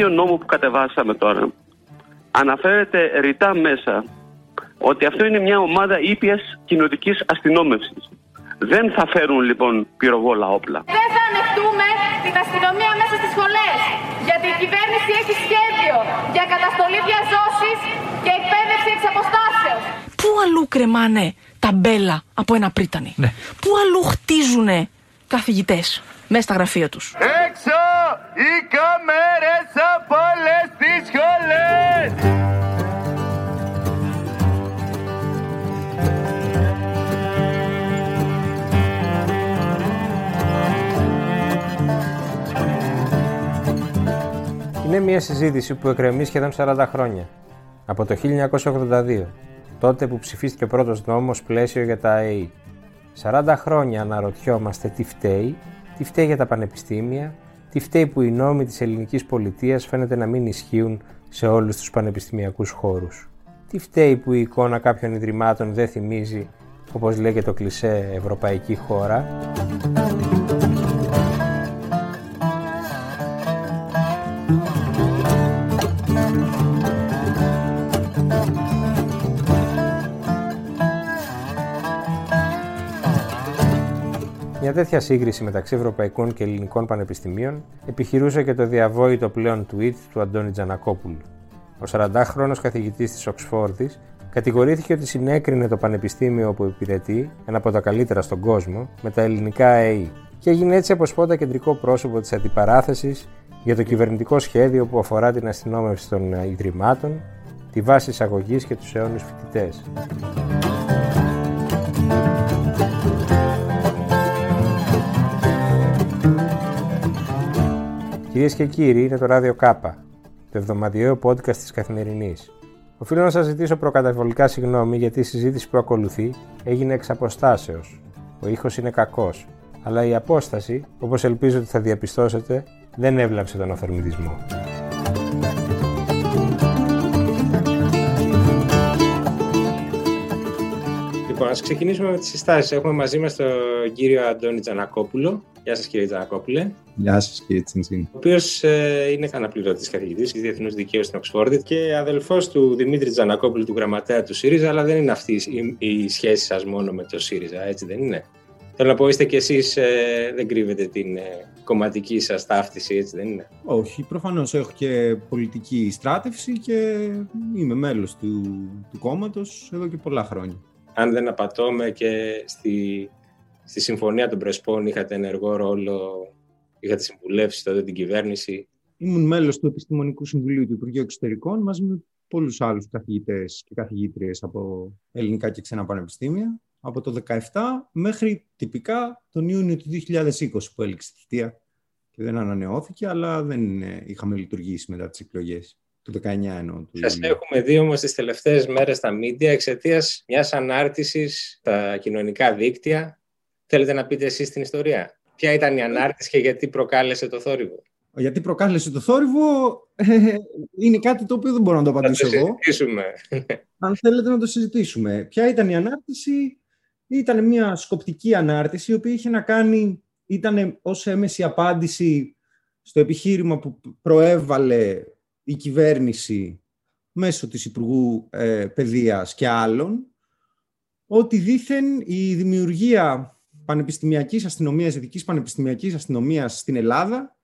Στο σχέδιο νόμου που κατεβάσαμε τώρα αναφέρεται ρητά μέσα ότι αυτό είναι μια ομάδα ήπιας κοινοτικής αστυνόμευσης. Δεν θα φέρουν λοιπόν πυροβόλα όπλα. Δεν θα ανεχτούμε την αστυνομία μέσα στις σχολές. Γιατί η κυβέρνηση έχει σχέδιο για καταστολή διαζώσης και εκπαίδευση εξ αποστάσεως. Πού αλλού κρεμάνε τα μπέλα από ένα πρίτανη. Ναι. Πού αλλού χτίζουνε καθηγητές μέσα στα γραφεία τους; Έξω οι κάμερες μια συζήτηση που εκκρεμεί σχεδόν 40 χρόνια. Από το 1982, τότε που ψηφίστηκε ο πρώτος νόμος πλαίσιο για τα ΑΕΗ. 40 χρόνια αναρωτιόμαστε τι φταίει, τι φταίει για τα πανεπιστήμια, τι φταίει που οι νόμοι της ελληνικής πολιτείας φαίνεται να μην ισχύουν σε όλους τους πανεπιστημιακούς χώρους. Τι φταίει που η εικόνα κάποιων ιδρυμάτων δεν θυμίζει, όπως λέγεται το κλισέ, ευρωπαϊκή χώρα; Μια τέτοια σύγκριση μεταξύ ευρωπαϊκών και ελληνικών πανεπιστημίων επιχειρούσε και το διαβόητο πλέον tweet του Αντώνη Τζανακόπουλου. Ο 40χρονο καθηγητής της Οξφόρδης κατηγορήθηκε ότι συνέκρινε το πανεπιστήμιο όπου υπηρετεί, ένα από τα καλύτερα στον κόσμο, με τα ελληνικά ΑΕΗ και έγινε έτσι από σπόντα κεντρικό πρόσωπο της αντιπαράθεσης για το κυβερνητικό σχέδιο που αφορά την αστυνόμευση των ιδρυμάτων, τη βάση εισαγωγής και τους αιώνιους φοιτητές. Κυρίες και κύριοι, είναι το ράδιο Κάπα, το εβδομαδιαίο podcast της Καθημερινής. Οφείλω να σας ζητήσω προκαταβολικά συγγνώμη γιατί η συζήτηση που ακολουθεί έγινε εξ αποστάσεως. Ο ήχος είναι κακός, αλλά η απόσταση, όπως ελπίζω ότι θα διαπιστώσετε, δεν έβλαψε τον αυθορμητισμό. Λοιπόν, ας ξεκινήσουμε με τις συστάσεις. Έχουμε μαζί μας τον κύριο Αντώνη Τζανακόπουλο. Γεια σας κύριε Τζανακόπουλε. Γεια σας κύριε Τσιντσίν. Ο οποίος είναι αναπληρωτής καθηγητής της Διεθνούς Δικαίου στην Οξφόρδη και αδελφός του Δημήτρη Τζανακόπουλου, του γραμματέα του ΣΥΡΙΖΑ. Αλλά δεν είναι αυτή η, η σχέση σας μόνο με το ΣΥΡΙΖΑ, έτσι δεν είναι; Θέλω να πω, είστε κι εσείς, ε, δεν κρύβετε την ε, κομματική σας ταύτιση, έτσι δεν είναι; Όχι, προφανώς έχω και πολιτική στράτευση και είμαι μέλος του, του κόμματος εδώ και πολλά χρόνια. Αν δεν απατώμε και στη, στη Συμφωνία των Πρεσπών είχατε ενεργό ρόλο, είχατε συμβουλεύσει τότε την κυβέρνηση. Ήμουν μέλος του Επιστημονικού Συμβουλίου του Υπουργείου Εξωτερικών μαζί με πολλούς άλλους καθηγητές και καθηγήτριες από ελληνικά και ξένα πανεπιστήμια από το 2017 μέχρι τυπικά τον Ιούνιο του 2020 που έληξε τη θητεία και δεν ανανεώθηκε, αλλά δεν ε, είχαμε λειτουργήσει μετά τις εκλογές του 19 εννοώ. Του Σας Ιουλίου. έχουμε δει όμως τις τελευταίες μέρες στα μίντια εξαιτίας μιας ανάρτησης στα κοινωνικά δίκτυα. Θέλετε να πείτε εσείς την ιστορία. Ποια ήταν η ανάρτηση και γιατί προκάλεσε το θόρυβο; Γιατί προκάλεσε το θόρυβο ε, είναι κάτι το οποίο δεν μπορώ να το Θα απαντήσω το εγώ. συζητήσουμε. Αν θέλετε να το συζητήσουμε. Ποια ήταν η ανάρτηση; Ήταν μια σκοπτική ανάρτηση η οποία είχε να κάνει, ήταν ως έμεση απάντηση στο επιχείρημα που προέβαλε η κυβέρνηση μέσω της Υπουργού ε, Παιδείας και άλλων ότι δήθεν η δημιουργία πανεπιστημιακής αστυνομίας, ειδικής πανεπιστημιακής αστυνομίας στην Ελλάδα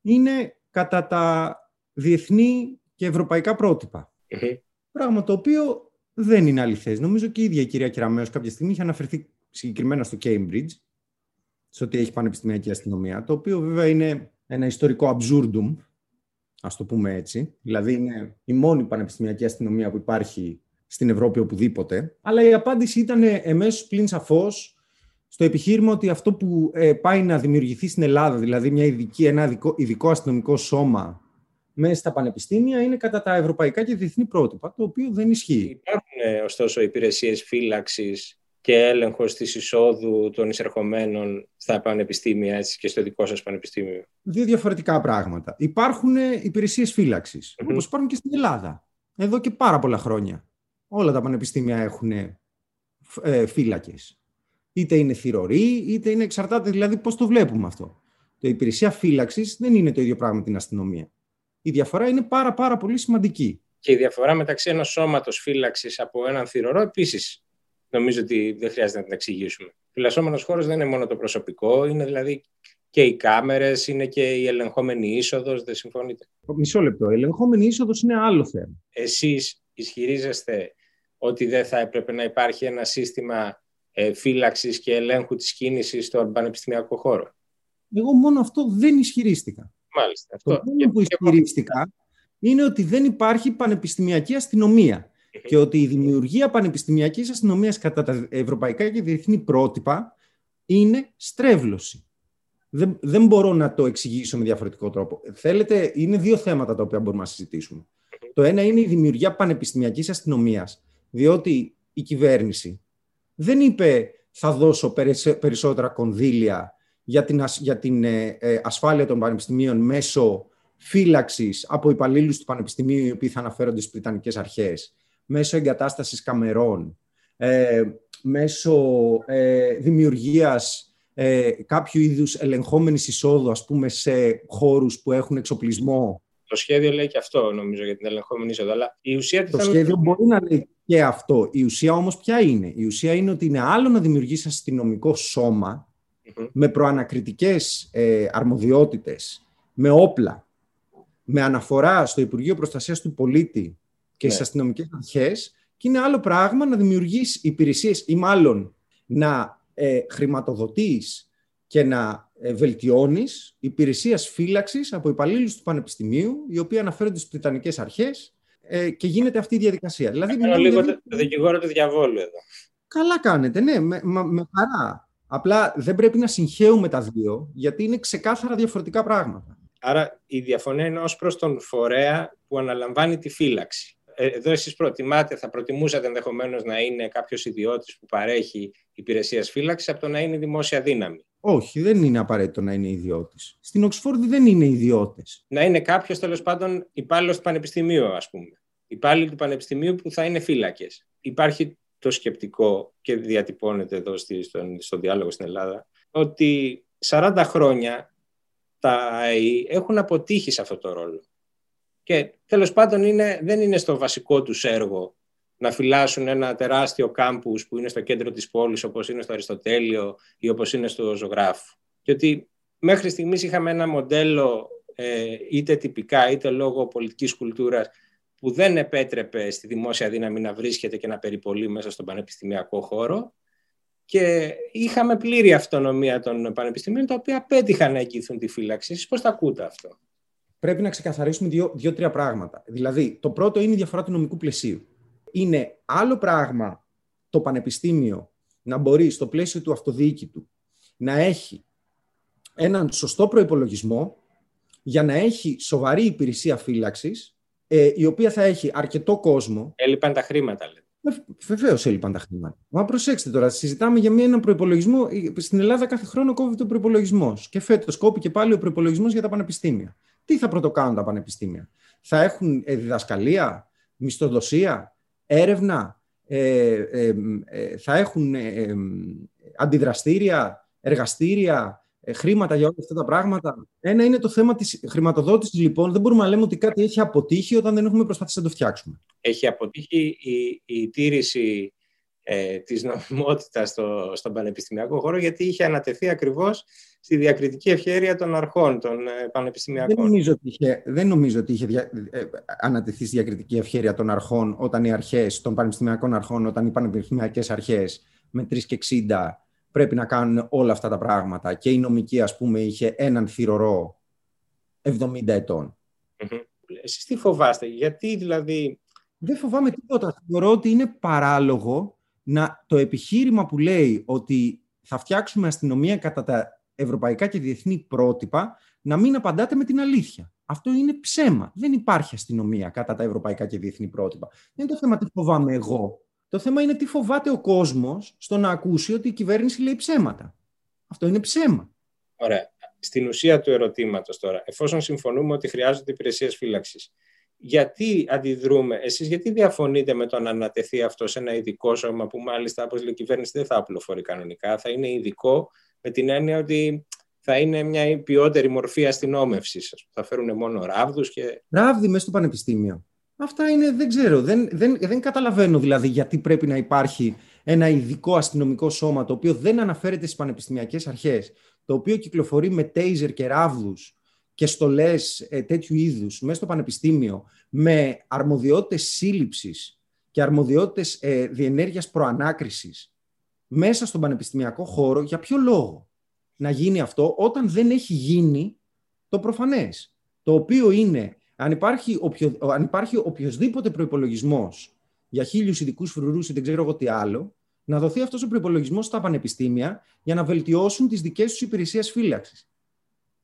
είναι κατά τα διεθνή και ευρωπαϊκά πρότυπα. Μμμ. Πράγμα το οποίο δεν είναι αληθές. Νομίζω και η ίδια η κυρία Κεραμέως κάποια στιγμή είχε αναφερθεί συγκεκριμένα στο Cambridge, σε ότι έχει πανεπιστημιακή αστυνομία, το οποίο βέβαια είναι ένα ιστορικό absurdum, ας το πούμε έτσι. Δηλαδή είναι η μόνη πανεπιστημιακή αστυνομία που υπάρχει στην Ευρώπη οπουδήποτε. Αλλά η απάντηση ήταν εμέσως πλην σαφώς στο επιχείρημα ότι αυτό που ε, πάει να δημιουργηθεί στην Ελλάδα, δηλαδή μια ειδική, ένα ειδικό, ειδικό αστυνομικό σώμα μέσα στα πανεπιστήμια, είναι κατά τα ευρωπαϊκά και διεθνή πρότυπα, το οποίο δεν ισχύει. Υπάρχουν ε, ωστόσο υπηρεσίες φύλαξης και έλεγχος της εισόδου των εισερχομένων στα πανεπιστήμια έτσι, και στο δικό σας πανεπιστήμιο. Δύο διαφορετικά πράγματα. Υπάρχουν υπηρεσίες φύλαξης, Μμμ. όπως υπάρχουν και στην Ελλάδα. εδώ και πάρα πολλά χρόνια. Όλα τα πανεπιστήμια έχουν ε, φύλακες. Είτε είναι θηροροί, είτε είναι εξαρτάται δηλαδή πώς το βλέπουμε αυτό. Το υπηρεσία φύλαξης δεν είναι το ίδιο πράγμα με την αστυνομία. Η διαφορά είναι πάρα πάρα πολύ σημαντική. Και η διαφορά μεταξύ ενός σώματος φύλαξης από έναν θηρορό επίσης νομίζω ότι δεν χρειάζεται να την εξηγήσουμε. Φυλασσόμενο χώρος δεν είναι μόνο το προσωπικό, είναι δηλαδή και οι κάμερες, είναι και η ελεγχόμενη είσοδος. Δεν συμφωνείτε; Μισό λεπτό. Η ελεγχόμενη είσοδος είναι άλλο θέμα. Εσείς ισχυρίζεστε ότι δεν θα έπρεπε να υπάρχει ένα σύστημα ε, φύλαξης και ελέγχου της κίνησης στον πανεπιστημιακό χώρο; Εγώ μόνο αυτό δεν ισχυρίστηκα. Μάλιστα. Αυτό. Το μόνο που ισχυρίστηκα είναι ότι δεν υπάρχει πανεπιστημιακή αστυνομία και ότι η δημιουργία πανεπιστημιακής αστυνομίας κατά τα ευρωπαϊκά και διεθνή πρότυπα είναι στρέβλωση. Δεν, δεν μπορώ να το εξηγήσω με διαφορετικό τρόπο. Θέλετε, είναι δύο θέματα τα οποία μπορούμε να συζητήσουμε. Το ένα είναι η δημιουργία πανεπιστημιακής αστυνομίας, διότι η κυβέρνηση δεν είπε θα δώσω περισσότερα κονδύλια για την, για την ε, ε, ασφάλεια των πανεπιστημίων μέσω φύλαξης από υπαλλήλους του Πανεπιστημίου οι οποίοι θα αναφέρονται στις Βρετανικές Αρχές, μέσω εγκατάστασης καμερών, ε, μέσω ε, δημιουργίας ε, κάποιου είδους ελεγχόμενης εισόδου, ας πούμε, σε χώρους που έχουν εξοπλισμό. Το σχέδιο λέει και αυτό, νομίζω, για την ελεγχόμενη εισόδου. Αλλά η ουσία το σχέδιο μπορεί να λέει και αυτό. Η ουσία όμως ποια είναι; Η ουσία είναι ότι είναι άλλο να δημιουργήσει αστυνομικό σώμα με προανακριτικές ε, αρμοδιότητες, με όπλα, με αναφορά στο Υπουργείο Προστασίας του Πολίτη και ναι. στις αστυνομικές αρχές και είναι άλλο πράγμα να δημιουργείς υπηρεσίες ή μάλλον να ε, χρηματοδοτείς και να ε, βελτιώνεις υπηρεσίας φύλαξης από υπαλλήλους του Πανεπιστημίου οι οποίοι αναφέρονται στις Βρυτανικές Αρχές ε, και γίνεται αυτή η διαδικασία. Δηλαδή, Κάνω λίγο το δικηγόρο του διαβόλου εδώ. Καλά κάνετε, ναι, με, με χαρά. Απλά δεν πρέπει να συγχαίουμε τα δύο, γιατί είναι ξεκάθαρα διαφορετικά πράγματα. Άρα η διαφωνία είναι ως προς τον φορέα που αναλαμβάνει τη φύλαξη. Ε, εδώ εσείς προτιμάτε, θα προτιμούσατε ενδεχομένως να είναι κάποιος ιδιώτης που παρέχει υπηρεσία φύλαξης από το να είναι δημόσια δύναμη; Όχι, δεν είναι απαραίτητο να είναι ιδιώτης. Στην Οξφόρδη δεν είναι ιδιώτες. Να είναι κάποιος τέλος πάντων υπάλληλος του Πανεπιστημίου, ας πούμε. Υπάλληλοι του Πανεπιστημίου που θα είναι φύλακες. Υπάρχει το σκεπτικό και διατυπώνεται εδώ στον, στον διάλογο στην Ελλάδα ότι 40 χρόνια τα ΑΕΗ έχουν αποτύχει σε αυτό το ρόλο. Και τέλος πάντων είναι, δεν είναι στο βασικό τους έργο να φυλάσσουν ένα τεράστιο κάμπους που είναι στο κέντρο της πόλης όπως είναι στο Αριστοτέλειο ή όπως είναι στο Ζωγράφου. Και ότι μέχρι στιγμής είχαμε ένα μοντέλο ε, είτε τυπικά είτε λόγω πολιτικής κουλτούρας που δεν επέτρεπε στη δημόσια δύναμη να βρίσκεται και να περιπολεί μέσα στον πανεπιστημιακό χώρο και είχαμε πλήρη αυτονομία των πανεπιστημίων τα οποία απέτυχαν να εγγυηθούν τη φύλαξη. Εσείς πώς τα ακούτε αυτό; Πρέπει να ξεκαθαρίσουμε δύο-τρία δύο, πράγματα. Δηλαδή, το πρώτο είναι η διαφορά του νομικού πλαισίου. Είναι άλλο πράγμα το πανεπιστήμιο να μπορεί στο πλαίσιο του αυτοδιοίκητου να έχει έναν σωστό προϋπολογισμό για να έχει σοβαρή υπηρεσία φύλαξης ε, η οποία θα έχει αρκετό κόσμο. Έλειπαν τα χρήματα, λέτε. Βεβαίως έλειπαν τα χρήματα. Μα προσέξτε τώρα, συζητάμε για έναν προπολογισμό. Στην Ελλάδα κάθε χρόνο κόβεται ο προπολογισμό. Και φέτος κόπηκε πάλι ο προπολογισμό για τα πανεπιστήμια. Τι θα πρωτοκάνουν τα πανεπιστήμια, Θα έχουν ε, διδασκαλία, μισθοδοσία, έρευνα, ε, ε, ε θα έχουν αντιδραστήρια, εργαστήρια, ε, χρήματα για όλα αυτά τα πράγματα. Ένα είναι το θέμα της χρηματοδότησης, λοιπόν. Δεν μπορούμε να λέμε ότι κάτι έχει αποτύχει όταν δεν έχουμε προσπαθήσει να το φτιάξουμε. Έχει αποτύχει η, η τήρηση ε, της νομιμότητας στο, στον πανεπιστημιακό χώρο γιατί είχε ανατεθεί ακριβώς στη διακριτική ευχέρεια των αρχών των ε, πανεπιστημιακών. Δεν νομίζω ότι είχε, δεν νομίζω ότι είχε δια, ε, ανατεθεί στη διακριτική ευχέρεια των αρχών όταν οι αρχές, των πανεπιστημιακών αρχών, όταν οι πανεπιστημιακές αρχές με 3 και 60 πρέπει να κάνουν όλα αυτά τα πράγματα. Και η νομική, ας πούμε, είχε έναν θηρορό 70 ετών. Εσείς τι φοβάστε, γιατί δηλαδή... Δεν φοβάμαι τίποτα. Θεωρώ ότι είναι παράλογο να το επιχείρημα που λέει ότι θα φτιάξουμε αστυνομία κατά τα ευρωπαϊκά και διεθνή πρότυπα να μην απαντάτε με την αλήθεια. Αυτό είναι ψέμα. Δεν υπάρχει αστυνομία κατά τα ευρωπαϊκά και διεθνή πρότυπα. Δεν είναι το θέμα τι φοβάμαι εγώ. Το θέμα είναι τι φοβάται ο κόσμος στο να ακούσει ότι η κυβέρνηση λέει ψέματα. Αυτό είναι ψέμα. Ωραία. Στην ουσία του ερωτήματος τώρα, εφόσον συμφωνούμε ότι χρειάζονται υπηρεσίες φύλαξης, γιατί αντιδρούμε, εσείς γιατί διαφωνείτε με το να ανατεθεί αυτό σε ένα ειδικό σώμα που μάλιστα όπως λέει η κυβέρνηση δεν θα απλοφορεί κανονικά, θα είναι ειδικό με την έννοια ότι θα είναι μια ποιότερη μορφή αστυνόμευσης. Θα φέρουν μόνο ράβδους και. Ράβδι μέσα στο πανεπιστήμιο. Αυτά είναι, δεν ξέρω, δεν, δεν, δεν καταλαβαίνω δηλαδή γιατί πρέπει να υπάρχει ένα ειδικό αστυνομικό σώμα το οποίο δεν αναφέρεται στις πανεπιστημιακές αρχές, το οποίο κυκλοφορεί με τέιζερ και ράβδους και στολές ε, τέτοιου είδους μέσα στο πανεπιστήμιο με αρμοδιότητες σύλληψης και αρμοδιότητες ε, διενέργειας προανάκρισης μέσα στον πανεπιστημιακό χώρο, για ποιο λόγο να γίνει αυτό όταν δεν έχει γίνει το προφανές, το οποίο είναι αν υπάρχει, οποιο, αν υπάρχει οποιοδήποτε προπολογισμό για χίλιους ειδικούς φρουρούς ή δεν ξέρω εγώ τι άλλο, να δοθεί αυτός ο προπολογισμό στα πανεπιστήμια για να βελτιώσουν τις δικές τους υπηρεσίες φύλαξης.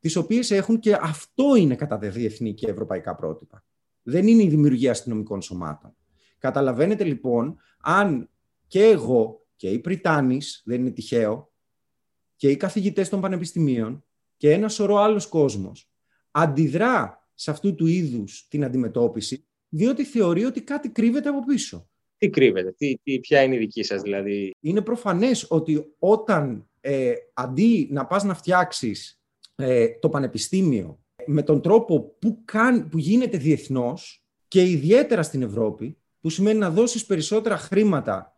Τις οποίες έχουν και αυτό είναι κατά διεθνή και ευρωπαϊκά πρότυπα. Δεν είναι η δημιουργία αστυνομικών σωμάτων. Καταλαβαίνετε λοιπόν, αν και εγώ και οι Πριτάνη, δεν είναι τυχαίο, και οι καθηγητές των πανεπιστημίων και ένα σωρό άλλος κόσμος αντιδρά σε αυτού του είδους την αντιμετώπιση, διότι θεωρεί ότι κάτι κρύβεται από πίσω. Τι κρύβεται, τι, τι, ποια είναι η δική σας δηλαδή; Είναι προφανές ότι όταν ε, αντί να πας να φτιάξεις ε, το πανεπιστήμιο με τον τρόπο που, καν, που γίνεται διεθνώς και ιδιαίτερα στην Ευρώπη, που σημαίνει να δώσεις περισσότερα χρήματα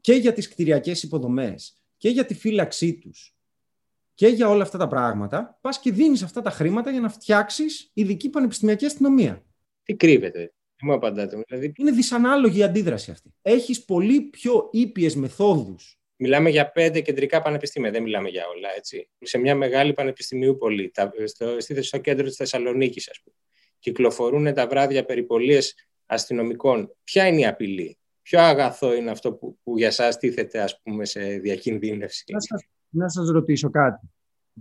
και για τις κτηριακές υποδομές και για τη φύλαξή τους και για όλα αυτά τα πράγματα, πας και δίνεις αυτά τα χρήματα για να φτιάξεις ειδική πανεπιστημιακή αστυνομία. Τι κρύβεται, τι μου απαντάτε. Δηλαδή... Είναι δυσανάλογη η αντίδραση αυτή. Έχεις πολύ πιο ήπιες μεθόδους. Μιλάμε για πέντε κεντρικά πανεπιστήμια, δεν μιλάμε για όλα. Έτσι. Σε μια μεγάλη πανεπιστημίου πόλη, στο, στο κέντρο της Θεσσαλονίκης, ας πούμε, κυκλοφορούν τα βράδια περιπολίες αστυνομικών. Ποια είναι η απειλή, Ποιο αγαθό είναι αυτό που, που για εσά τίθεται ας πούμε, σε διακινδύνευση; Να σας ρωτήσω κάτι.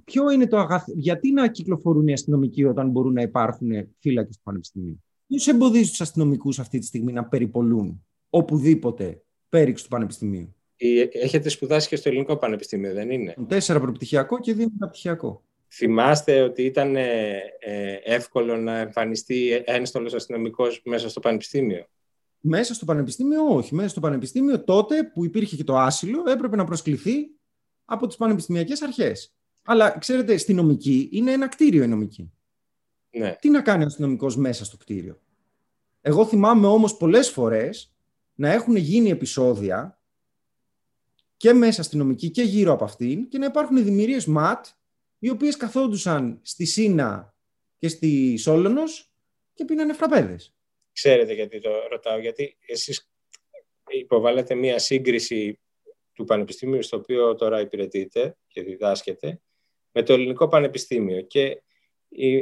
Ποιο είναι το αγαθ... Γιατί να κυκλοφορούν οι αστυνομικοί όταν μπορούν να υπάρχουν φύλακες του Πανεπιστημίου; Ποιος εμποδίζει τους αστυνομικούς αυτή τη στιγμή να περιπολούν οπουδήποτε πέριξ του Πανεπιστημίου; Έχετε σπουδάσει και στο Ελληνικό Πανεπιστήμιο, δεν είναι; Τέσσερα προπτυχιακό και δύο μεταπτυχιακό. Θυμάστε ότι ήταν ε, ε, εύκολο να εμφανιστεί ένστολος αστυνομικός μέσα στο Πανεπιστήμιο; Μέσα στο Πανεπιστήμιο, όχι. Μέσα στο Πανεπιστήμιο τότε που υπήρχε και το άσυλο, έπρεπε να προσκληθεί από τις πανεπιστημιακές αρχές. Αλλά ξέρετε, στη νομική είναι ένα κτίριο η νομική. Ναι. Τι να κάνει ο αστυνομικός μέσα στο κτίριο; Εγώ θυμάμαι όμως πολλές φορές να έχουν γίνει επεισόδια και μέσα στη νομική και γύρω από αυτήν και να υπάρχουν δημιουργίες ΜΑΤ οι οποίες καθόντουσαν στη Σίνα και στη Σόλωνος και πίνανε φραπέδες. Ξέρετε γιατί το ρωτάω, γιατί εσείς υποβάλλετε μία σύγκριση του Πανεπιστήμιου στο οποίο τώρα υπηρετείτε και διδάσκεται με το Ελληνικό Πανεπιστήμιο. Και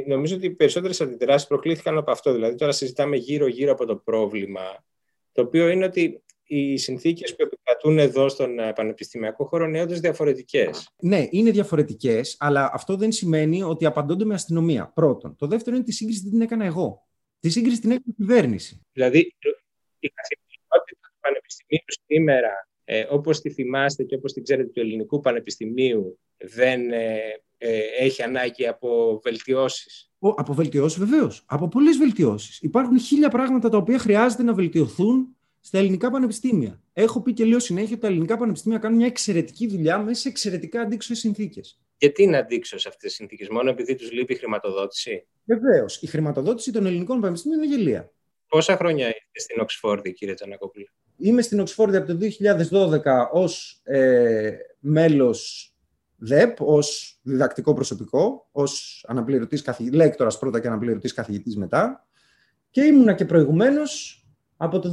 νομίζω ότι οι περισσότερες αντιδράσεις προκλήθηκαν από αυτό. Δηλαδή, τώρα συζητάμε γύρω-γύρω από το πρόβλημα, το οποίο είναι ότι οι συνθήκες που επικρατούν εδώ στον ε, πανεπιστημιακό χώρο είναι όντως διαφορετικές. Ναι, είναι διαφορετικές, αλλά αυτό δεν σημαίνει ότι απαντώνται με αστυνομία. Πρώτον. Το δεύτερο είναι ότι τη σύγκριση δεν την έκανα εγώ. Τη σύγκριση την έκανε η κυβέρνηση. Δηλαδή, η καθημερινότητα του Πανεπιστημίου σήμερα ε, όπως τη θυμάστε και όπως την ξέρετε του Ελληνικού Πανεπιστημίου δεν ε, ε, έχει ανάγκη από βελτιώσεις; Ο, από βελτιώσεις βεβαίως. Από πολλές βελτιώσεις. Υπάρχουν χίλια πράγματα τα οποία χρειάζεται να βελτιωθούν στα ελληνικά πανεπιστήμια. Έχω πει και λέω συνέχεια ότι τα ελληνικά πανεπιστήμια κάνουν μια εξαιρετική δουλειά μέσα σε εξαιρετικά αντίξωες συνθήκες. Γιατί είναι αντίξωες αυτές τις συνθήκες, μόνο επειδή τους λείπει η χρηματοδότηση; Βεβαίως. Η χρηματοδότηση των ελληνικών πανεπιστήμιων είναι γελία. Πόσα χρόνια είστε στην Οξφόρδη, κύριε Τζανακόπουλο. Είμαι στην Οξφόρδη από το 2012 ως ε, μέλος ΔΕΠ, ως διδακτικό προσωπικό, ως αναπληρωτής καθηγητής, λέκτορας πρώτα και αναπληρωτής καθηγητής μετά. Και ήμουνα και προηγουμένως από το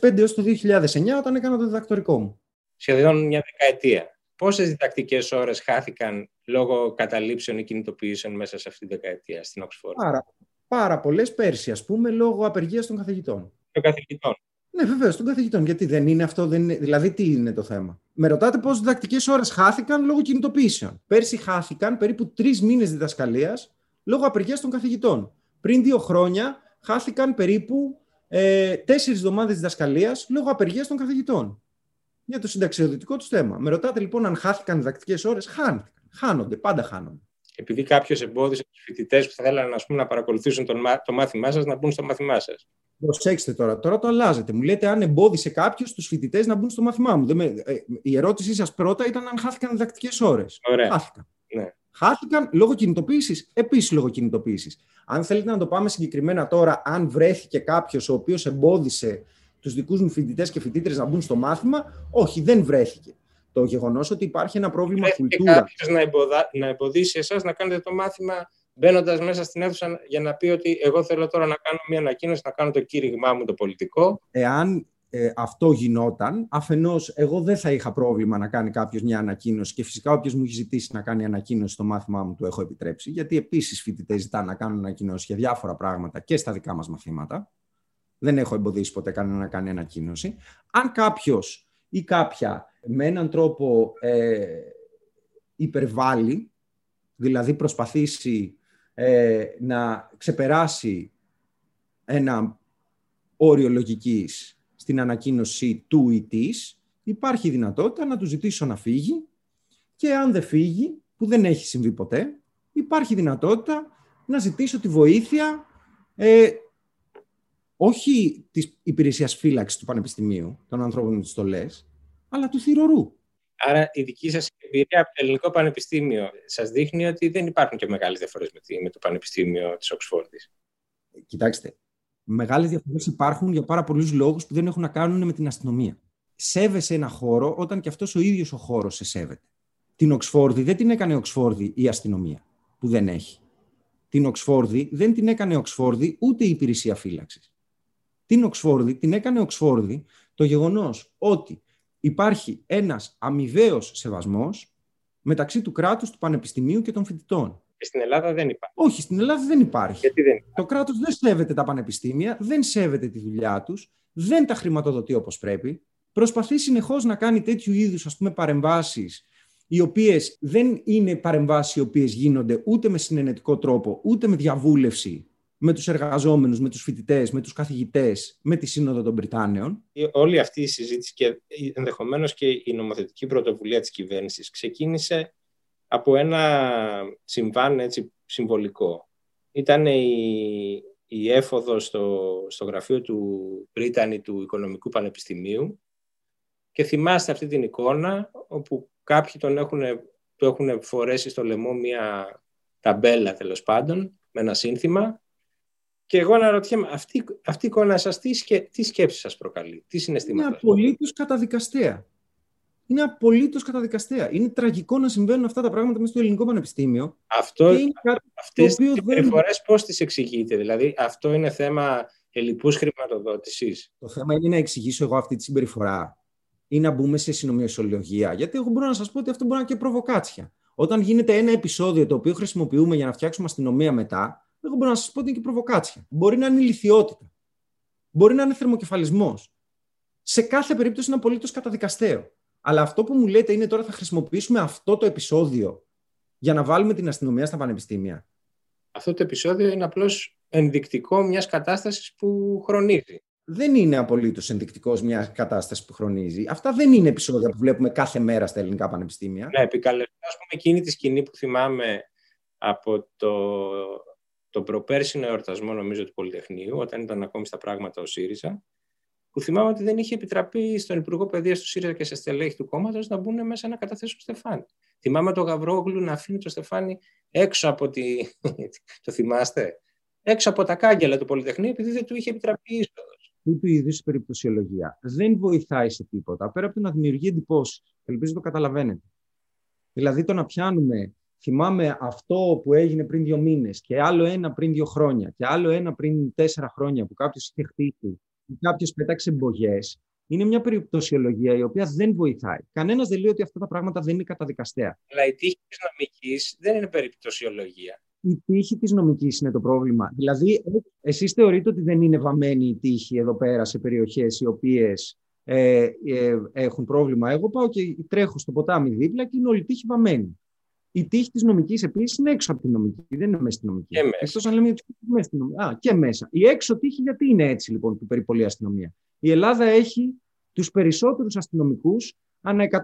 2005 έως το 2009 όταν έκανα το διδακτορικό μου. Σχεδόν μια δεκαετία. Πόσες διδακτικές ώρες χάθηκαν λόγω καταλήψεων ή κινητοποιήσεων μέσα σε αυτή τη δεκαετία στην Οξφόρδη. Πάρα, πάρα πολλές πέρσι, ας πούμε, λόγω απεργίας των καθηγητών. Των καθηγητών. Ναι, βέβαια, των καθηγητών. Γιατί δεν είναι αυτό, δεν είναι... δηλαδή τι είναι το θέμα; Με ρωτάτε πόσες διδακτικές ώρες χάθηκαν λόγω κινητοποιήσεων. Πέρσι χάθηκαν περίπου τρεις μήνες διδασκαλίας λόγω απεργίας των καθηγητών. Πριν δύο χρόνια χάθηκαν περίπου ε, τέσσερις εβδομάδες διδασκαλίας λόγω απεργίας των καθηγητών. Για το συνταξιοδοτικό τους θέμα. Με ρωτάτε λοιπόν αν χάθηκαν διδακτικές ώρες. Χάνηκαν. Χάνονται, πάντα χάνονται. Επειδή κάποιος εμπόδισε τους φοιτητές που θα θέλανε ας πούμε, να παρακολουθήσουν τον, το μάθημά σας να μπουν στο μάθημά σας. Προσέξτε τώρα, τώρα το αλλάζετε. Μου λέτε αν εμπόδισε κάποιος τους φοιτητές να μπουν στο μάθημά μου. Με... Ε, η ερώτησή σας πρώτα ήταν αν χάθηκαν διδακτικές ώρες. Χάθηκαν. Ναι. Χάθηκαν λόγω κινητοποίησης, επίσης λόγω κινητοποίησης. Αν θέλετε να το πάμε συγκεκριμένα τώρα, αν βρέθηκε κάποιος ο οποίος εμπόδισε τους δικούς μου φοιτητές και φοιτήτρε να μπουν στο μάθημα, όχι, δεν βρέθηκε. Το γεγονός ότι υπάρχει ένα πρόβλημα κουλτούρα. κάποιος να, εμποδα... να εμποδίσει εσάς να κάνετε το μάθημα μπαίνοντας μέσα στην αίθουσα για να πει ότι εγώ θέλω τώρα να κάνω μια ανακοίνωση, να κάνω το κήρυγμά μου το πολιτικό. Εάν ε, αυτό γινόταν, αφενός, εγώ δεν θα είχα πρόβλημα να κάνει κάποιος μια ανακοίνωση και φυσικά όποιος μου έχει ζητήσει να κάνει ανακοίνωση στο μάθημά μου του έχω επιτρέψει, γιατί επίσης φοιτητές ζητάνε να κάνουν ανακοίνωση για διάφορα πράγματα και στα δικά μας μαθήματα. Δεν έχω εμποδίσει ποτέ κανένα να κάνει ανακοίνωση. Αν κάποιος ή κάποια με έναν τρόπο ε, υπερβάλλει, δηλαδή προσπαθήσει ε, να ξεπεράσει ένα όριο λογικής στην ανακοίνωση του ή της, υπάρχει δυνατότητα να του ζητήσω να φύγει και αν δεν φύγει, που δεν έχει συμβεί ποτέ, υπάρχει δυνατότητα να ζητήσω τη βοήθεια ε, όχι της υπηρεσίας φύλαξης του Πανεπιστημίου, των ανθρώπων με τις στολές, αλλά του θηρορού. Άρα η δική σας εμπειρία από το Ελληνικό Πανεπιστήμιο σας δείχνει ότι δεν υπάρχουν και μεγάλες διαφορές με το Πανεπιστήμιο της Οξφόρδης. Κοιτάξτε, μεγάλες διαφορές υπάρχουν για πάρα πολλούς λόγους που δεν έχουν να κάνουν με την αστυνομία. Σέβεσαι ένα χώρο όταν και αυτός ο ίδιος ο χώρος σε σέβεται. Την Οξφόρδη δεν την έκανε Οξφόρδη η αστυνομία, που δεν έχει. Την Οξφόρδη δεν την έκανε Οξφόρδη ούτε η υπηρεσία φύλαξης. Την Οξφόρδη την έκανε Οξφόρδη το γεγονός ότι υπάρχει ένας αμοιβαίος σεβασμός μεταξύ του κράτους, του πανεπιστημίου και των φοιτητών. Και στην Ελλάδα δεν υπάρχει. Όχι, στην Ελλάδα δεν υπάρχει. Γιατί δεν Το κράτος δεν σέβεται τα πανεπιστήμια, δεν σέβεται τη δουλειά τους, δεν τα χρηματοδοτεί όπως πρέπει. Προσπαθεί συνεχώς να κάνει τέτοιου είδους ας πούμε, παρεμβάσεις οι οποίες δεν είναι παρεμβάσεις οι οποίες γίνονται ούτε με συνενετικό τρόπο, ούτε με διαβούλευση με τους εργαζόμενους, με τους φοιτητές, με τους καθηγητές, με τη Σύνοδο των Βρυτάνεων. Όλη αυτή η συζήτηση και ενδεχομένως και η νομοθετική πρωτοβουλία της κυβέρνησης ξεκίνησε από ένα συμβάν έτσι, συμβολικό. Ήταν η, η έφοδο στο, στο γραφείο του Πρίτανη του Οικονομικού Πανεπιστημίου και θυμάστε αυτή την εικόνα όπου κάποιοι τον έχουν, του έχουν φορέσει στο λαιμό μια ταμπέλα τέλος πάντων με ένα σύνθημα και εγώ αναρωτιέμαι, αυτή, αυτή η εικόνα σας τι, σκε, τι σκέψη σας προκαλεί, τι συναισθήματα. Είναι απολύτως καταδικαστέα. Είναι απολύτως καταδικαστέα. Είναι τραγικό να συμβαίνουν αυτά τα πράγματα μέσα στο ελληνικό πανεπιστήμιο. Αυτό, αυτές τις περιφορές πώς τις εξηγείτε, δηλαδή αυτό είναι θέμα ελλειπούς χρηματοδότησης. Το θέμα είναι να εξηγήσω εγώ αυτή τη συμπεριφορά ή να μπούμε σε συνομιοσιολογία. Γιατί εγώ μπορώ να σας πω ότι αυτό μπορεί να είναι και προβοκάτσια. Όταν γίνεται ένα επεισόδιο το οποίο χρησιμοποιούμε για να φτιάξουμε αστυνομία μετά, εγώ μπορώ να σας πω ότι είναι και προβοκάτσια. Μπορεί να είναι ηλικιότητα. Μπορεί να είναι θερμοκεφαλισμός. Σε κάθε περίπτωση είναι απολύτως καταδικαστέο. Αλλά αυτό που μου λέτε είναι τώρα θα χρησιμοποιήσουμε αυτό το επεισόδιο για να βάλουμε την αστυνομία στα πανεπιστήμια. Αυτό το επεισόδιο είναι απλώς ενδεικτικό μιας κατάστασης που χρονίζει. Δεν είναι απολύτως ενδεικτικός μιας κατάστασης που χρονίζει. Αυτά δεν είναι επεισόδια που βλέπουμε κάθε μέρα στα ελληνικά πανεπιστήμια. Ναι, επικαλεστώ, ας πούμε, εκείνη τη σκηνή που θυμάμαι από το, το προπέρσινο εορτασμό, νομίζω, του Πολυτεχνείου, όταν ήταν ακόμη στα πράγματα ο ΣΥΡΙΖΑ, που θυμάμαι ότι δεν είχε επιτραπεί στον Υπουργό Παιδείας του ΣΥΡΙΖΑ και σε στελέχη του κόμματος να μπουν μέσα να καταθέσουν Στεφάνι. Θυμάμαι τον Γαβρόγλου να αφήνει το Στεφάνι έξω από τη. το θυμάστε; Έξω από τα κάγκελα του Πολυτεχνείου, επειδή δεν του είχε επιτραπεί είσοδος. Τούτου είδου περιπτωσιολογία δεν βοηθάει σε τίποτα πέρα από το να δημιουργεί εντυπώσεις. Ελπίζω το καταλαβαίνετε. Δηλαδή το να πιάνουμε θυμάμαι αυτό που έγινε πριν δύο μήνες και άλλο ένα πριν δύο χρόνια και άλλο ένα πριν τέσσερα χρόνια που κάποιος είχε χτίσει ή κάποιος πέταξε μπογιέ, είναι μια περιπτωσιολογία η οποία δεν βοηθάει. Κανένας δεν λέει ότι αυτά τα πράγματα δεν είναι καταδικαστέα. Αλλά η τύχη της νομικής δεν είναι περιπτωσιολογία. Η τύχη της νομικής είναι το πρόβλημα. Δηλαδή, εσείς θεωρείτε ότι δεν είναι βαμμένη η τύχη εδώ πέρα σε περιοχές οι οποίες ε, ε, έχουν πρόβλημα. Εγώ πάω και τρέχω στο ποτάμι δίπλα και είναι όλη η τύχη βαμμένη. Η τύχη της νομικής επίσης είναι έξω από τη νομική, δεν είναι μέσα στη νομική. Και μέσα. Εκτός αν λέμε ότι είναι μέσα στη νομική. Α, και μέσα. Η έξω τύχη γιατί είναι έτσι λοιπόν που περιπολεί αστυνομία. Η Ελλάδα έχει τους περισσότερους αστυνομικούς ανά 100.000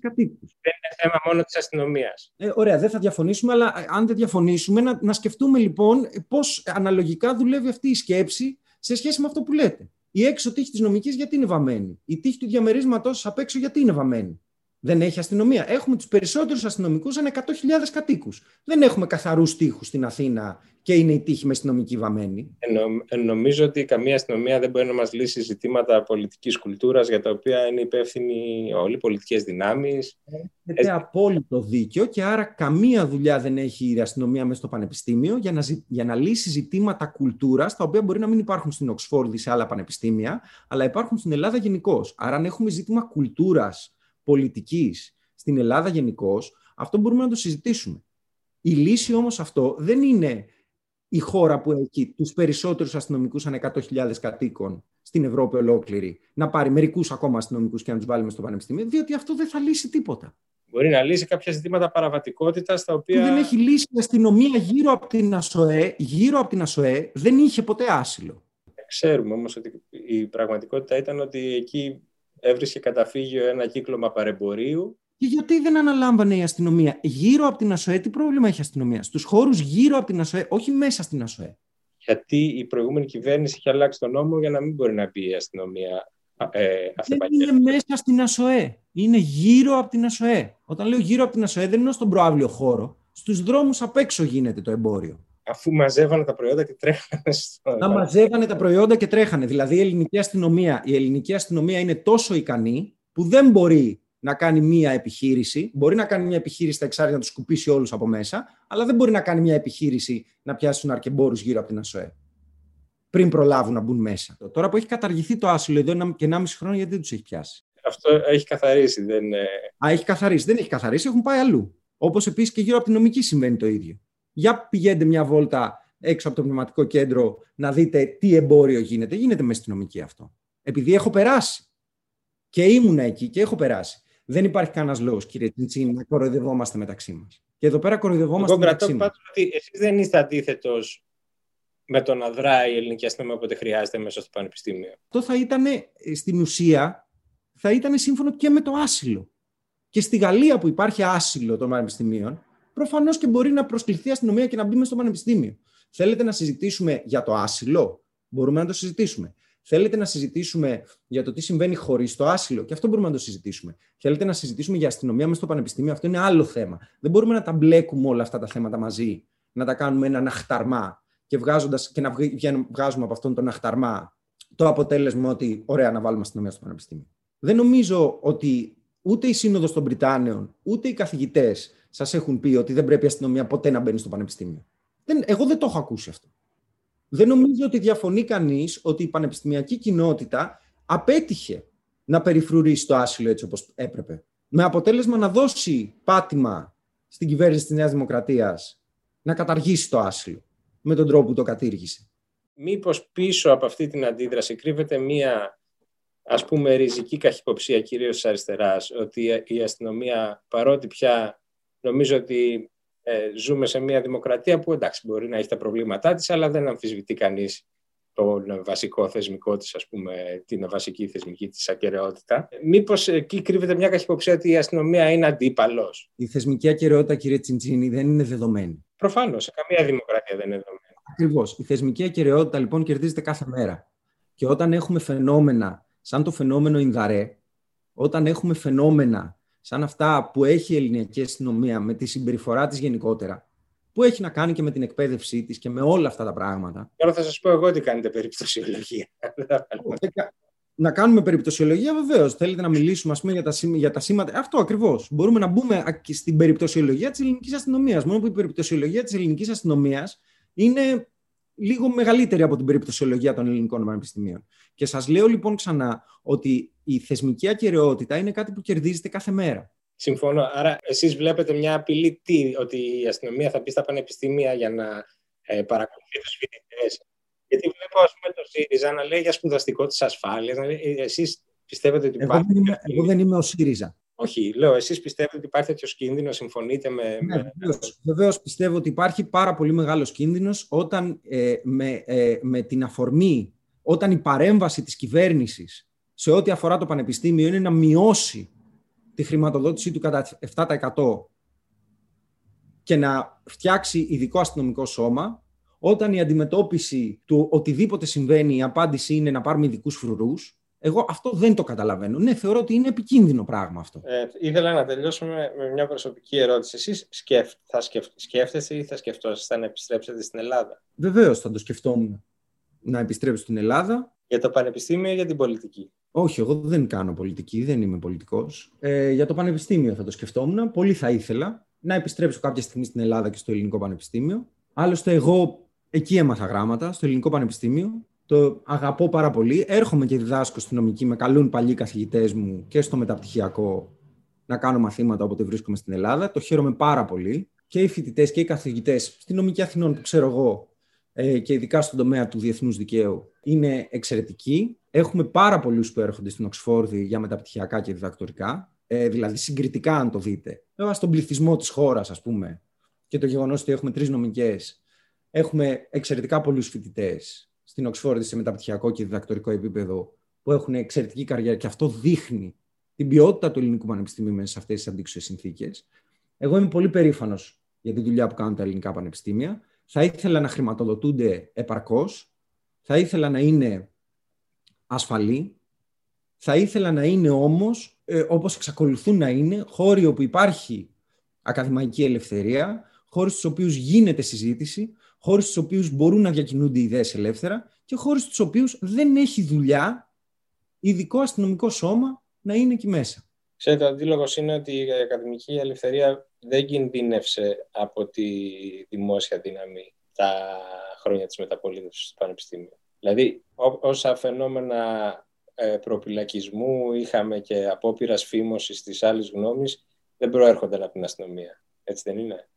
κατοίκους. Δεν είναι θέμα μόνο της αστυνομίας. Ε, ωραία, δεν θα διαφωνήσουμε, αλλά ε, αν δεν διαφωνήσουμε, να, να σκεφτούμε λοιπόν πώς αναλογικά δουλεύει αυτή η σκέψη σε σχέση με αυτό που λέτε. Η έξω τύχη της νομικής γιατί είναι βαμμένη; Η τύχη του διαμερίσματος απ' έξω γιατί είναι βαμμένη; Δεν έχει αστυνομία. Έχουμε τους περισσότερους αστυνομικούς ανά 100.000 κατοίκους. Δεν έχουμε καθαρούς τείχου στην Αθήνα και είναι η τύχη με αστυνομική βαμμένη. Ε, νομίζω ότι καμία αστυνομία δεν μπορεί να μας λύσει ζητήματα πολιτικής κουλτούρας για τα οποία είναι υπεύθυνοι όλοι οι πολιτικές δυνάμεις. Έχετε ε... απόλυτο δίκιο και άρα καμία δουλειά δεν έχει η αστυνομία μέσα στο πανεπιστήμιο για να, για να λύσει ζητήματα κουλτούρας, τα οποία μπορεί να μην υπάρχουν στην Οξφόρδη σε άλλα πανεπιστήμια, αλλά υπάρχουν στην Ελλάδα γενικώς. Άρα, αν έχουμε ζήτημα κουλτούρας πολιτικής στην Ελλάδα γενικώς, αυτό μπορούμε να το συζητήσουμε. Η λύση όμως αυτό δεν είναι η χώρα που έχει τους περισσότερους αστυνομικούς ανά 100.000 κατοίκων στην Ευρώπη ολόκληρη, να πάρει μερικούς ακόμα αστυνομικούς και να τους βάλουμε στο πανεπιστήμιο, διότι αυτό δεν θα λύσει τίποτα. Μπορεί να λύσει κάποια ζητήματα παραβατικότητας τα οποία. Που δεν έχει λύσει η αστυνομία γύρω από την ΑΣΟΕ, γύρω από την ΑΣΟΕ δεν είχε ποτέ άσυλο. Ξέρουμε όμως ότι η πραγματικότητα ήταν ότι εκεί έβρισκε καταφύγιο ένα κύκλωμα παρεμπορίου. Και γιατί δεν αναλάμβανε η αστυνομία γύρω από την ΑΣΟΕ, τι πρόβλημα έχει η αστυνομία, στους χώρους γύρω από την ΑΣΟΕ, όχι μέσα στην ΑΣΟΕ. Γιατί η προηγούμενη κυβέρνηση είχε αλλάξει τον νόμο για να μην μπορεί να μπει η αστυνομία ε, Δεν είναι μέσα στην ΑΣΟΕ. Είναι γύρω από την ΑΣΟΕ. Όταν λέω γύρω από την ΑΣΟΕ, δεν είναι στον προάβλιο χώρο. Στους δρόμους απ' έξω γίνεται το εμπόριο αφού μαζεύανε τα προϊόντα και τρέχανε στο. Να μαζεύανε τα προϊόντα και τρέχανε. Δηλαδή η ελληνική αστυνομία, η ελληνική αστυνομία είναι τόσο ικανή που δεν μπορεί να κάνει μία επιχείρηση. Μπορεί να κάνει μία επιχείρηση στα εξάρτητα να τους σκουπίσει όλους από μέσα, αλλά δεν μπορεί να κάνει μία επιχείρηση να πιάσει του αρκεμπόρους γύρω από την ΑΣΟΕ. Πριν προλάβουν να μπουν μέσα. Τώρα που έχει καταργηθεί το άσυλο εδώ και 1,5 χρόνο, γιατί δεν τους έχει πιάσει; Αυτό έχει καθαρίσει. Δεν... Α, έχει καθαρίσει. Δεν έχει καθαρίσει, έχουν πάει αλλού. Όπως επίσης και γύρω από την νομική συμβαίνει το ίδιο. Για πηγαίνετε μια βόλτα έξω από το πνευματικό κέντρο να δείτε τι εμπόριο γίνεται. Γίνεται με αστυνομική αυτό. Επειδή έχω περάσει. Και ήμουν εκεί και έχω περάσει. Δεν υπάρχει κανένας λόγος, κύριε Τσιντσίνη, να κοροϊδευόμαστε μεταξύ μας. Και εδώ πέρα κοροϊδευόμαστε Εγώ μεταξύ μας. ότι εσείς δεν είστε αντίθετος με το να δράει η ελληνική αστυνομία όποτε χρειάζεται μέσα στο πανεπιστήμιο. Αυτό θα ήταν στην ουσία θα ήταν σύμφωνο και με το άσυλο. Και στη Γαλλία που υπάρχει άσυλο των πανεπιστημίων, προφανώς και μπορεί να προσκληθεί η αστυνομία και να μπει στο πανεπιστήμιο. Θέλετε να συζητήσουμε για το άσυλο, μπορούμε να το συζητήσουμε. Θέλετε να συζητήσουμε για το τι συμβαίνει χωρίς το άσυλο, και αυτό μπορούμε να το συζητήσουμε. Θέλετε να συζητήσουμε για αστυνομία μέσα στο πανεπιστήμιο, αυτό είναι άλλο θέμα. Δεν μπορούμε να τα μπλέκουμε όλα αυτά τα θέματα μαζί, να τα κάνουμε ένα αχταρμά και, βγάζοντας, και να βγάζουμε από αυτόν τον αχταρμά το αποτέλεσμα ότι ωραία να βάλουμε αστυνομία στο πανεπιστήμιο. Δεν νομίζω ότι ούτε η Σύνοδος των Βρυτάνεων, ούτε οι καθηγητές σας έχουν πει ότι δεν πρέπει η αστυνομία ποτέ να μπαίνει στο πανεπιστήμιο. Δεν, εγώ δεν το έχω ακούσει αυτό. Δεν νομίζω ότι διαφωνεί κανείς ότι η πανεπιστημιακή κοινότητα απέτυχε να περιφρουρήσει το άσυλο έτσι όπως έπρεπε. Με αποτέλεσμα να δώσει πάτημα στην κυβέρνηση της Νέας Δημοκρατίας να καταργήσει το άσυλο με τον τρόπο που το κατήργησε. Μήπως πίσω από αυτή την αντίδραση κρύβεται μία ας πούμε ριζική καχυποψία κυρίως της αριστεράς ότι η αστυνομία παρότι πια Νομίζω ότι ε, ζούμε σε μια δημοκρατία που εντάξει μπορεί να έχει τα προβλήματά της, αλλά δεν αμφισβητεί κανείς το βασικό θεσμικό της, ας πούμε, την βασική θεσμική της ακαιρεότητα. Μήπως εκεί κρύβεται μια καχυποψία ότι η αστυνομία είναι αντίπαλος; Η θεσμική ακαιρεότητα, κύριε Τσιντσίνη, δεν είναι δεδομένη. Προφανώς, σε καμία δημοκρατία δεν είναι δεδομένη. Ακριβώς. Η θεσμική ακαιρεότητα, λοιπόν, κερδίζεται κάθε μέρα. Και όταν έχουμε φαινόμενα, σαν το φαινόμενο Ινδαρέ, όταν έχουμε φαινόμενα σαν αυτά που έχει η ελληνική αστυνομία με τη συμπεριφορά της γενικότερα, που έχει να κάνει και με την εκπαίδευσή της και με όλα αυτά τα πράγματα. Τώρα θα σας πω εγώ τι κάνετε περιπτωσιολογία. να κάνουμε περιπτωσιολογία, βεβαίως. Θέλετε να μιλήσουμε ας πούμε, για, τα, για τα σήματα. Αυτό ακριβώς. Μπορούμε να μπούμε στην περιπτωσιολογία της ελληνικής αστυνομίας. Μόνο που η περιπτωσιολογία της ελληνικής αστυνομίας είναι λίγο μεγαλύτερη από την περιπτωσιολογία των ελληνικών πανεπιστημίων. Και σας λέω λοιπόν ξανά ότι η θεσμική ακαιρεότητα είναι κάτι που κερδίζεται κάθε μέρα. Συμφωνώ. Άρα, εσείς βλέπετε μια απειλή τι, ότι η αστυνομία θα πει στα πανεπιστήμια για να ε, παρακολουθεί τους φοιτητές. Γιατί βλέπω, ας πούμε, το ΣΥΡΙΖΑ να λέει για σπουδαστικό της ασφάλειας. Ε, εσείς πιστεύετε ότι υπάρχει. Εγώ δεν είμαι, εγώ δεν είμαι ο ΣΥΡΙΖΑ. Όχι, λέω, εσείς πιστεύετε ότι υπάρχει τέτοιος κίνδυνος, συμφωνείτε με... Ναι, βεβαίως, πιστεύω ότι υπάρχει πάρα πολύ μεγάλος κίνδυνος όταν ε, με, ε, με την αφορμή, όταν η παρέμβαση της κυβέρνησης σε ό,τι αφορά το πανεπιστήμιο είναι να μειώσει τη χρηματοδότησή του κατά 7% και να φτιάξει ειδικό αστυνομικό σώμα, όταν η αντιμετώπιση του οτιδήποτε συμβαίνει, η απάντηση είναι να πάρουμε ειδικούς φρουρούς, εγώ αυτό δεν το καταλαβαίνω. Ναι, θεωρώ ότι είναι επικίνδυνο πράγμα αυτό. Ε, ήθελα να τελειώσουμε με μια προσωπική ερώτηση. Εσείς σκέφ, θα σκεφ, σκέφτεστε ή θα σκεφτόσαστε να επιστρέψετε στην Ελλάδα; Βεβαίως θα το σκεφτόμουν να επιστρέψω στην Ελλάδα. Για το πανεπιστήμιο ή για την πολιτική; Όχι, εγώ δεν κάνω πολιτική, δεν είμαι πολιτικός. Ε, για το πανεπιστήμιο θα το σκεφτόμουν. Πολύ θα ήθελα να επιστρέψω κάποια στιγμή στην Ελλάδα και στο Ελληνικό Πανεπιστήμιο. Άλλωστε, εγώ εκεί έμαθα γράμματα, στο Ελληνικό Πανεπιστήμιο. Το αγαπώ πάρα πολύ. Έρχομαι και διδάσκω στη νομική, με καλούν παλιοί καθηγητές μου και στο μεταπτυχιακό να κάνω μαθήματα όποτε βρίσκομαι στην Ελλάδα. Το χαίρομαι πάρα πολύ. Και οι φοιτητές και οι καθηγητές στη νομική Αθηνών που ξέρω εγώ ε, και ειδικά στον τομέα του διεθνούς δικαίου είναι εξαιρετικοί. Έχουμε πάρα πολλούς που έρχονται στην Οξφόρδη για μεταπτυχιακά και διδακτορικά. Ε, δηλαδή, συγκριτικά, αν το δείτε. Βέβαια, στον πληθυσμό της χώρας, ας πούμε, και το γεγονός ότι έχουμε τρεις νομικές, έχουμε εξαιρετικά πολλούς φοιτητές στην Οξφόρδη σε μεταπτυχιακό και διδακτορικό επίπεδο που έχουν εξαιρετική καριέρα και αυτό δείχνει την ποιότητα του ελληνικού πανεπιστημίου μέσα σε αυτές τις αντίξωες συνθήκες. Εγώ είμαι πολύ περήφανος για τη δουλειά που κάνουν τα ελληνικά πανεπιστήμια. Θα ήθελα να χρηματοδοτούνται επαρκώς. Θα ήθελα να είναι ασφαλή. Θα ήθελα να είναι όμως, ε, όπως εξακολουθούν να είναι, χώροι όπου υπάρχει ακαδημαϊκή ελευθερία, χώροι στους οποίους γίνεται συζήτηση, χώροι στους οποίους μπορούν να διακινούνται ιδέες ελεύθερα και χώροι στους οποίους δεν έχει δουλειά ειδικό αστυνομικό σώμα να είναι εκεί μέσα. Ξέρετε, ο αντίλογος είναι ότι η ακαδημική ελευθερία δεν κινδύνευσε από τη δημόσια δύναμη τα χρόνια της μεταπολίτευσης του Πανεπιστήμιου. Δηλαδή, όσα φαινόμενα ε, προπυλακισμού είχαμε και απόπειρας φήμωσης της άλλης γνώμης, δεν προέρχονται από την αστυνομία. Έτσι δεν είναι;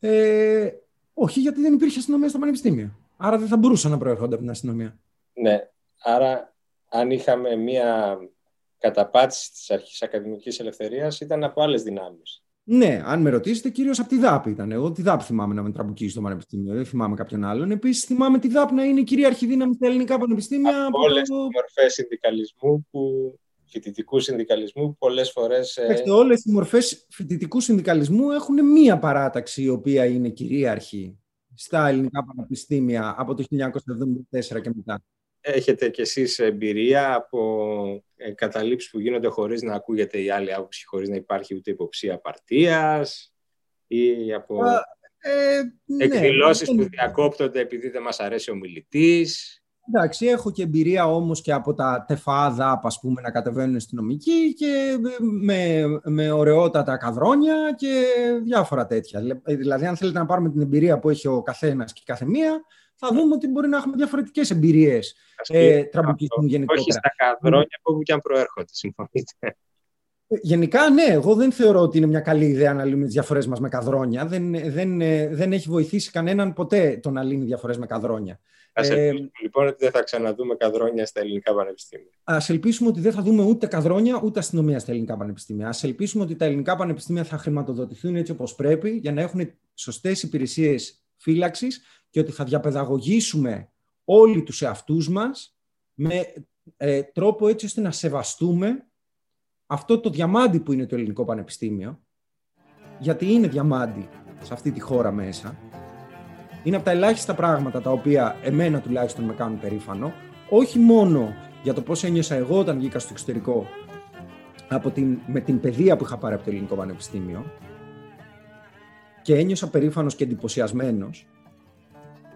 Ε, όχι, γιατί δεν υπήρχε αστυνομία στο Πανεπιστήμιο. Άρα δεν θα μπορούσαν να προέρχονται από την αστυνομία. Ναι. Άρα, αν είχαμε μία καταπάτηση της αρχής ακαδημικής ελευθερίας, ήταν από άλλες δυνάμεις. Ναι, αν με ρωτήσετε, κυρίως από τη ΔΑΠ ήταν. Εγώ τη ΔΑΠ θυμάμαι να με τραμπουκίσει στο Πανεπιστήμιο. Δεν θυμάμαι κάποιον άλλον. Επίσης, θυμάμαι τη ΔΑΠ να είναι κυρίαρχη δύναμη στα ελληνικά πανεπιστήμια. Από όλες τις μορφές συνδικαλισμού που φοιτητικού συνδικαλισμού που πολλές φορές. Ε... Όλες οι μορφές φοιτητικού συνδικαλισμού έχουν μία παράταξη η οποία είναι κυρίαρχη στα ελληνικά πανεπιστήμια από το 1974 και μετά έχετε κι εσείς εμπειρία από ε, καταλήψεις που γίνονται χωρίς να ακούγεται η άλλη άποψη, χωρίς να υπάρχει ούτε υποψία παρτίας ή από ε, ναι, εκδηλώσεις που διακόπτονται επειδή δεν μας αρέσει ο μιλητής. Εντάξει, έχω και εμπειρία όμως και από τα τεφάδα, ας πούμε, να κατεβαίνουν στην νομική και με, με ωραιότατα καδρόνια και διάφορα τέτοια. Δηλαδή, αν θέλετε να πάρουμε την εμπειρία που έχει ο καθένας και η κάθε μία, θα δούμε ότι μπορεί να έχουμε διαφορετικές εμπειρίες ε, τραμπουκισμού γενικότερα. Όχι στα καδρόνια, από όπου και αν προέρχονται, συμφωνείτε. Γενικά, ναι, εγώ δεν θεωρώ ότι είναι μια καλή ιδέα να λύνουμε τις διαφορές μας με καδρόνια. Δεν, δεν, δεν έχει βοηθήσει κανέναν ποτέ το να λύνει διαφορές με καδρόνια. Ας ε, ελπίσουμε λοιπόν ότι δεν θα ξαναδούμε καδρόνια στα ελληνικά πανεπιστήμια. Ας ελπίσουμε ότι δεν θα δούμε ούτε καδρόνια ούτε αστυνομία στα ελληνικά πανεπιστήμια. Ας ελπίσουμε ότι τα ελληνικά πανεπιστήμια θα χρηματοδοτηθούν έτσι όπως πρέπει για να έχουν σωστές υπηρεσίες φύλαξη και ότι θα διαπαιδαγωγήσουμε όλοι τους εαυτούς μας με ε, τρόπο έτσι ώστε να σεβαστούμε αυτό το διαμάντι που είναι το ελληνικό πανεπιστήμιο, γιατί είναι διαμάντι σε αυτή τη χώρα μέσα. Είναι από τα ελάχιστα πράγματα τα οποία εμένα τουλάχιστον με κάνουν περήφανο, όχι μόνο για το πώς ένιωσα εγώ όταν βγήκα στο εξωτερικό από την, με την παιδεία που είχα πάρει από το ελληνικό πανεπιστήμιο και ένιωσα περήφανος και εντυπωσιασμένος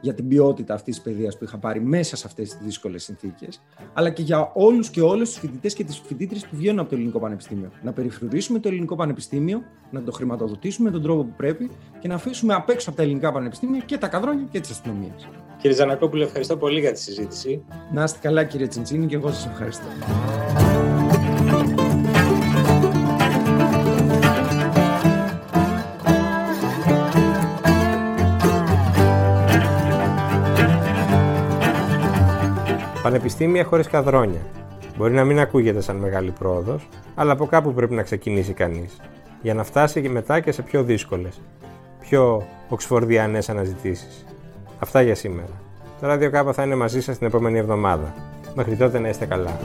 για την ποιότητα αυτής της παιδείας που είχα πάρει μέσα σε αυτές τις δύσκολες συνθήκες, αλλά και για όλους και όλες τους φοιτητές και τις φοιτήτρε που βγαίνουν από το ελληνικό πανεπιστήμιο. Να περιφρουρήσουμε το ελληνικό πανεπιστήμιο, να το χρηματοδοτήσουμε με τον τρόπο που πρέπει και να αφήσουμε απ' έξω από τα ελληνικά πανεπιστήμια και τα καδρόνια και τις αστυνομίες. Κύριε Ζανακόπουλο, ευχαριστώ πολύ για τη συζήτηση. Να είστε καλά, κύριε Τσιντσίνη, και εγώ σας ευχαριστώ. Πανεπιστήμια χωρίς καδρόνια. Μπορεί να μην ακούγεται σαν μεγάλη πρόοδος, αλλά από κάπου πρέπει να ξεκινήσει κανείς, για να φτάσει και μετά και σε πιο δύσκολες, πιο οξφορδιανές αναζητήσεις. Αυτά για σήμερα. Το Radio Κάπα θα είναι μαζί σας την επόμενη εβδομάδα. Μέχρι τότε να είστε καλά.